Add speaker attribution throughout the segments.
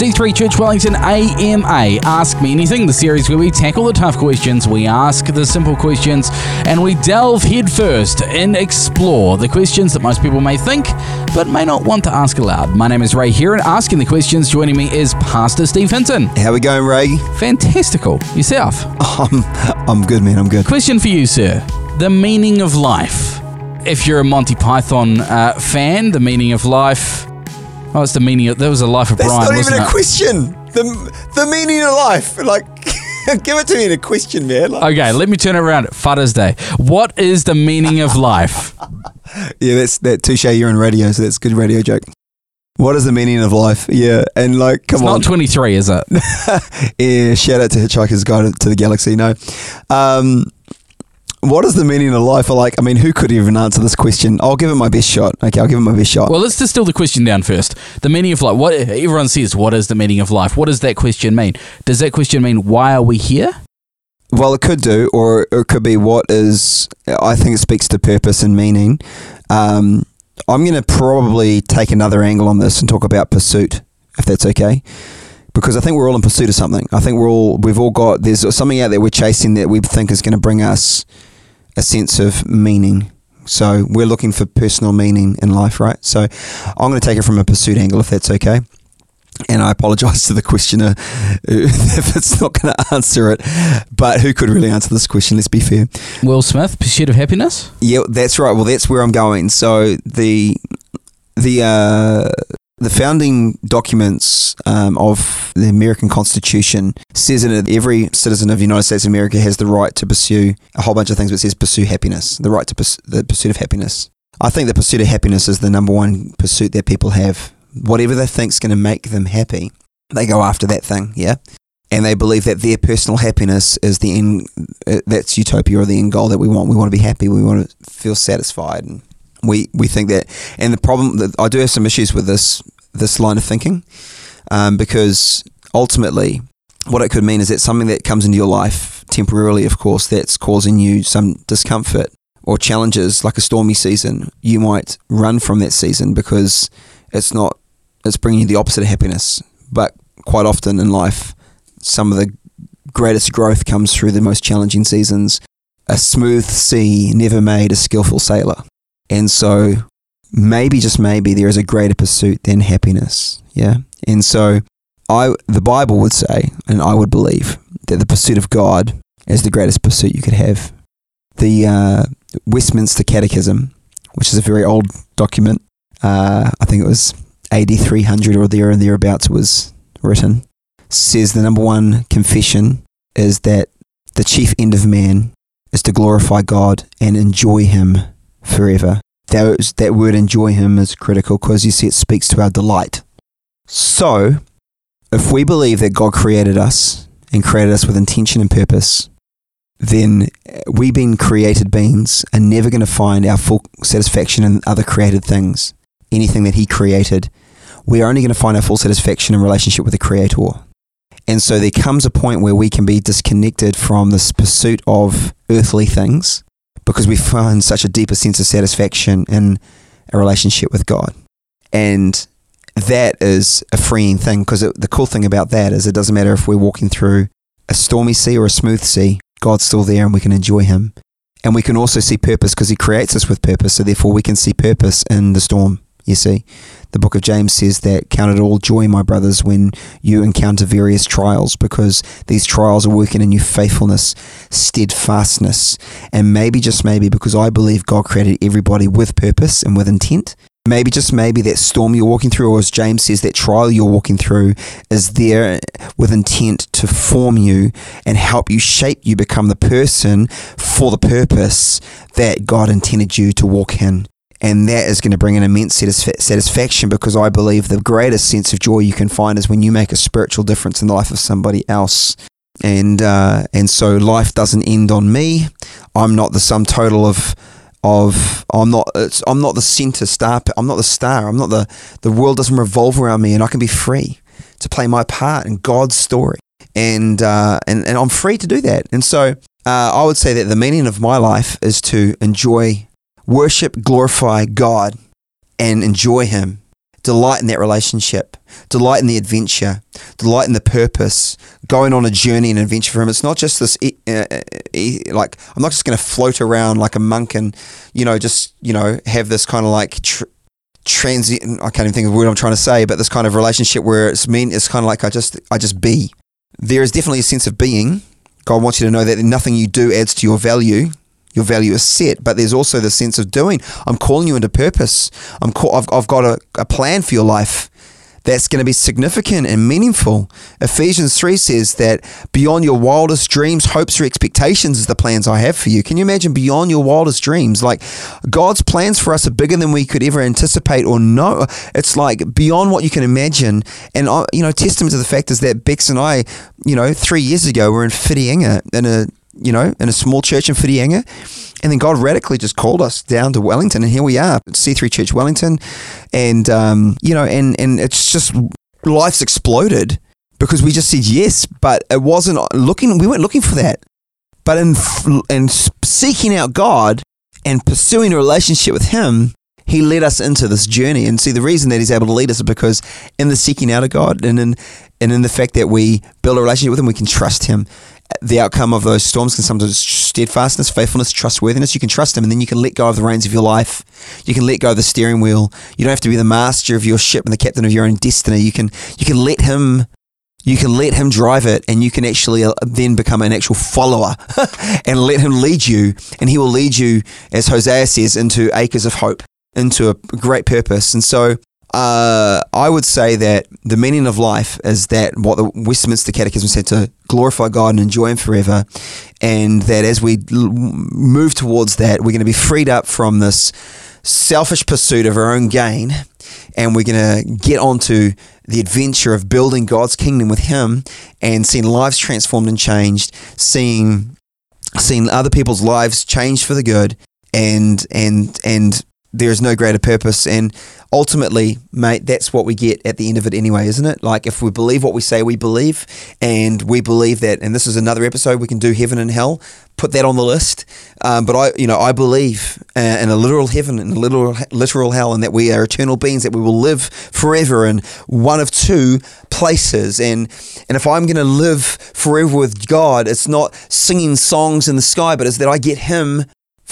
Speaker 1: C3 Church Wellington AMA. Ask Me Anything, the series where we tackle the tough questions, we ask the simple questions, and we delve headfirst and explore the questions that most people may think but may not want to ask aloud. My name is Ray here, and asking the questions joining me is Pastor Steve Hinton.
Speaker 2: How are we going, Ray?
Speaker 1: Fantastical. Yourself?
Speaker 2: I'm, I'm good, man. I'm good.
Speaker 1: Question for you, sir. The meaning of life. If you're a Monty Python uh, fan, the meaning of life. Oh, it's the meaning of. There was a life of
Speaker 2: That's
Speaker 1: Brian.
Speaker 2: not
Speaker 1: wasn't
Speaker 2: even a
Speaker 1: it?
Speaker 2: question. The the meaning of life. Like, give it to me in a question, man. Like,
Speaker 1: Okay, let me turn it around. Father's Day. What is the meaning of life?
Speaker 2: yeah, that's that touche. You're in radio, so that's a good radio joke. What is the meaning of life? Yeah, and like, come
Speaker 1: It's
Speaker 2: on.
Speaker 1: not 23, is it?
Speaker 2: yeah, shout out to Hitchhiker's Guide to the Galaxy. No, um, what is the meaning of life? Like, I mean, who could even answer this question? I'll give it my best shot. Okay, I'll give it my best shot.
Speaker 1: Well, let's distill the question down first. The meaning of life. What everyone says. What is the meaning of life? What does that question mean? Does that question mean why are we here?
Speaker 2: Well, it could do, or it could be what is. I think it speaks to purpose and meaning. Um, I'm going to probably take another angle on this and talk about pursuit, if that's okay, because I think we're all in pursuit of something. I think we're all we've all got there's something out there we're chasing that we think is going to bring us a sense of meaning. So we're looking for personal meaning in life, right? So I'm going to take it from a pursuit angle, if that's okay. And I apologise to the questioner if it's not going to answer it. But who could really answer this question? Let's be fair.
Speaker 1: Will Smith, Pursuit of Happiness.
Speaker 2: Yeah, that's right. Well, that's where I'm going. So the the uh, the founding documents um, of the American Constitution says that every citizen of the United States of America has the right to pursue a whole bunch of things, but it says pursue happiness, the right to purs- the pursuit of happiness. I think the pursuit of happiness is the number one pursuit that people have. Whatever they think is going to make them happy, they go after that thing. Yeah. And they believe that their personal happiness is the end. Uh, that's utopia or the end goal that we want. We want to be happy. We want to feel satisfied, and we we think that. And the problem that I do have some issues with this this line of thinking, um, because ultimately, what it could mean is that something that comes into your life temporarily, of course, that's causing you some discomfort or challenges, like a stormy season. You might run from that season because it's not. It's bringing you the opposite of happiness. But quite often in life, some of the greatest growth comes through the most challenging seasons. A smooth sea never made a skillful sailor. And so maybe just maybe there is a greater pursuit than happiness. Yeah. And so I the Bible would say, and I would believe, that the pursuit of God is the greatest pursuit you could have. The uh, Westminster Catechism, which is a very old document, uh, I think it was AD 300 or there and thereabouts was written, says the number one confession is that the chief end of man is to glorify God and enjoy Him forever. That, that word enjoy Him is critical because you see it speaks to our delight. So, if we believe that God created us and created us with intention and purpose, then eh, we being created beings are never going to find our full satisfaction in other created things, anything that He created. We're only going to find our full satisfaction in relationship with the Creator. And so there comes a point where we can be disconnected from this pursuit of earthly things because we find such a deeper sense of satisfaction in a relationship with God. And that is a freeing thing because the cool thing about that is it doesn't matter if we're walking through a stormy sea or a smooth sea, God's still there and we can enjoy Him. And we can also see purpose because He creates us with purpose. So therefore, we can see purpose in the storm. You see, the book of James says that count it all joy, my brothers, when you encounter various trials, because these trials are working in you faithfulness, steadfastness, and maybe just maybe because I believe God created everybody with purpose and with intent. Maybe just maybe that storm you're walking through, or as James says, that trial you're walking through is there with intent to form you and help you shape you become the person for the purpose that God intended you to walk in and that is going to bring an immense satisfa- satisfaction because I believe the greatest sense of joy you can find is when you make a spiritual difference in the life of somebody else. And uh, and so life doesn't end on me. I'm not the sum total of of I'm not I'm not the center star. I'm not the star. I'm not the the world doesn't revolve around me, and I can be free to play my part in God's story. And uh, and and I'm free to do that. And so uh, I would say that the meaning of my life is to enjoy worship, glorify God, and enjoy Him. delight in that relationship, delight in the adventure, delight in the purpose, going on a journey and adventure for him. It's not just this, uh, uh, like, I'm not just going to float around like a monk and, you know, just, you know, have this kind of like, tr- transient, I can't even think of what I'm trying to say, but this kind of relationship where it's mean, it's kind of like I just, I just be. There is definitely a sense of being. God wants you to know that nothing you do adds to your value your value is set, but there's also the sense of doing. I'm calling you into purpose. I'm call, I've, I've got a, a plan for your life that's going to be significant and meaningful. Ephesians 3 says that beyond your wildest dreams, hopes, or expectations is the plans I have for you. Can you imagine beyond your wildest dreams? Like God's plans for us are bigger than we could ever anticipate or know. It's like beyond what you can imagine. And, uh, you know, testament to the fact is that Bex and I, you know, three years ago were in Whitianga in a you know, in a small church in Whitianga. And then God radically just called us down to Wellington, and here we are, C3 Church Wellington. And, um, you know, and, and it's just life's exploded because we just said yes, but it wasn't looking, we weren't looking for that. But in, in seeking out God and pursuing a relationship with Him, he led us into this journey. And see, the reason that he's able to lead us is because in the seeking out of God and in and in the fact that we build a relationship with him, we can trust him the outcome of those storms can sometimes steadfastness, faithfulness, trustworthiness. You can trust him, and then you can let go of the reins of your life. You can let go of the steering wheel. You don't have to be the master of your ship and the captain of your own destiny. You can you can let him you can let him drive it, and you can actually uh, then become an actual follower and let him lead you, and he will lead you, as Hosea says, into acres of hope, into a great purpose. And so uh, I would say that the meaning of life is that what the Westminster Catechism said to glorify God and enjoy Him forever, and that as we l- move towards that, we're going to be freed up from this selfish pursuit of our own gain, and we're going to get onto the adventure of building God's kingdom with Him and seeing lives transformed and changed, seeing seeing other people's lives changed for the good, and and and there is no greater purpose. And ultimately, mate, that's what we get at the end of it anyway, isn't it? Like if we believe what we say we believe, and we believe that, and this is another episode we can do heaven and hell. Put that on the list. Um, but I, you know, I believe uh, in a literal heaven and a literal literal hell, and that we are eternal beings, that we will live forever in one of two places. And and if I'm going to live forever with God, it's not singing songs in the sky, but it's that I get Him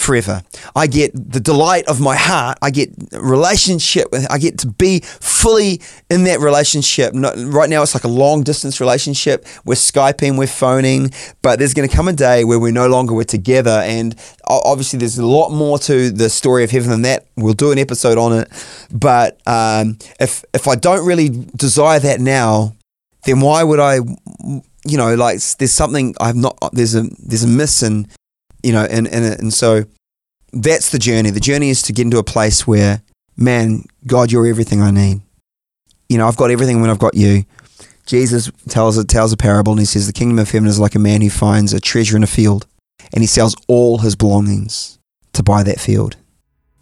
Speaker 2: forever. I get the delight of my heart. I get relationship. I get to be fully in that relationship. right now, it's like a long distance relationship. We're Skyping, we're phoning, but there's going to come a day where we're no longer we're together. And obviously, there's a lot more to the story of heaven than that. We'll do an episode on it. But um, if if I don't really desire that now, then why would I? You know, like there's something I've not. There's a there's a miss in you know, and, and, and so that's the journey. The journey is to get into a place where, man, God, you're everything I need. You know, I've got everything when I've got you. Jesus tells tells a parable and he says the kingdom of heaven is like a man who finds a treasure in a field and he sells all his belongings to buy that field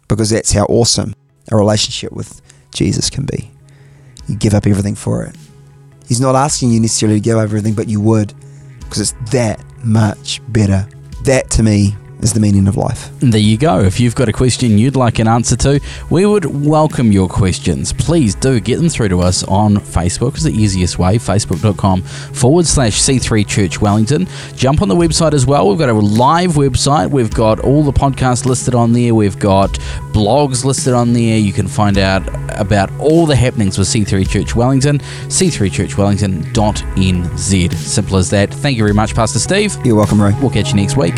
Speaker 2: because that's how awesome a relationship with Jesus can be. You give up everything for it. He's not asking you necessarily to give up everything, but you would because it's that much better that to me is the meaning of life.
Speaker 1: There you go. If you've got a question you'd like an answer to, we would welcome your questions. Please do get them through to us on Facebook. is the easiest way, facebook.com forward slash C3 Church Wellington. Jump on the website as well. We've got a live website. We've got all the podcasts listed on there. We've got blogs listed on there. You can find out about all the happenings with C3 Church Wellington, c3churchwellington.nz. Simple as that. Thank you very much, Pastor Steve.
Speaker 2: You're welcome, Ray.
Speaker 1: We'll catch you next week.